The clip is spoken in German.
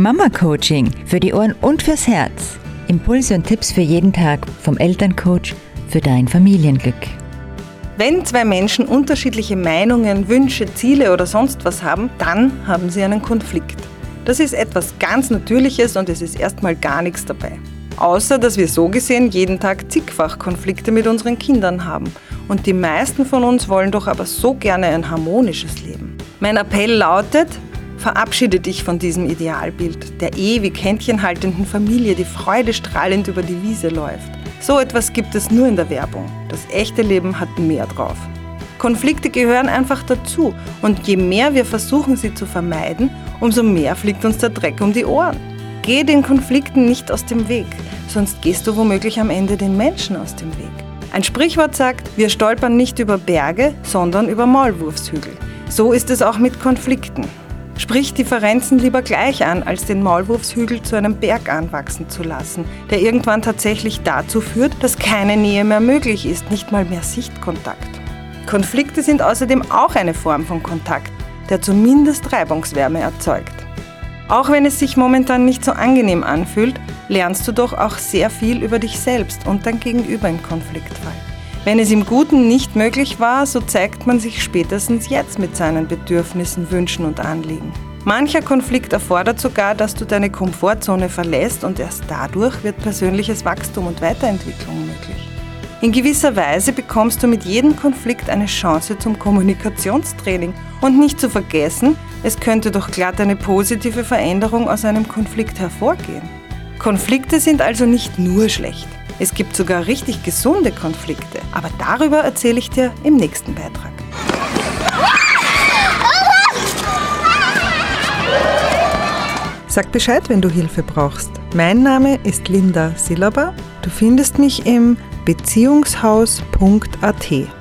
Mama Coaching für die Ohren und fürs Herz. Impulse und Tipps für jeden Tag vom Elterncoach für dein Familienglück. Wenn zwei Menschen unterschiedliche Meinungen, Wünsche, Ziele oder sonst was haben, dann haben sie einen Konflikt. Das ist etwas ganz Natürliches und es ist erstmal gar nichts dabei. Außer dass wir so gesehen jeden Tag zigfach Konflikte mit unseren Kindern haben. Und die meisten von uns wollen doch aber so gerne ein harmonisches Leben. Mein Appell lautet, verabschiede dich von diesem Idealbild der ewig händchenhaltenden Familie, die freudestrahlend über die Wiese läuft. So etwas gibt es nur in der Werbung. Das echte Leben hat mehr drauf. Konflikte gehören einfach dazu und je mehr wir versuchen, sie zu vermeiden, umso mehr fliegt uns der Dreck um die Ohren. Geh den Konflikten nicht aus dem Weg, sonst gehst du womöglich am Ende den Menschen aus dem Weg. Ein Sprichwort sagt, wir stolpern nicht über Berge, sondern über Maulwurfshügel. So ist es auch mit Konflikten. Sprich Differenzen lieber gleich an, als den Maulwurfshügel zu einem Berg anwachsen zu lassen, der irgendwann tatsächlich dazu führt, dass keine Nähe mehr möglich ist, nicht mal mehr Sichtkontakt. Konflikte sind außerdem auch eine Form von Kontakt, der zumindest Reibungswärme erzeugt. Auch wenn es sich momentan nicht so angenehm anfühlt, lernst du doch auch sehr viel über dich selbst und dein Gegenüber im Konfliktfall. Wenn es im Guten nicht möglich war, so zeigt man sich spätestens jetzt mit seinen Bedürfnissen, Wünschen und Anliegen. Mancher Konflikt erfordert sogar, dass du deine Komfortzone verlässt und erst dadurch wird persönliches Wachstum und Weiterentwicklung möglich. In gewisser Weise bekommst du mit jedem Konflikt eine Chance zum Kommunikationstraining und nicht zu vergessen, es könnte doch glatt eine positive Veränderung aus einem Konflikt hervorgehen. Konflikte sind also nicht nur schlecht. Es gibt sogar richtig gesunde Konflikte. Aber darüber erzähle ich dir im nächsten Beitrag. Sag Bescheid, wenn du Hilfe brauchst. Mein Name ist Linda Silaba. Du findest mich im beziehungshaus.at.